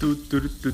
Подкаст.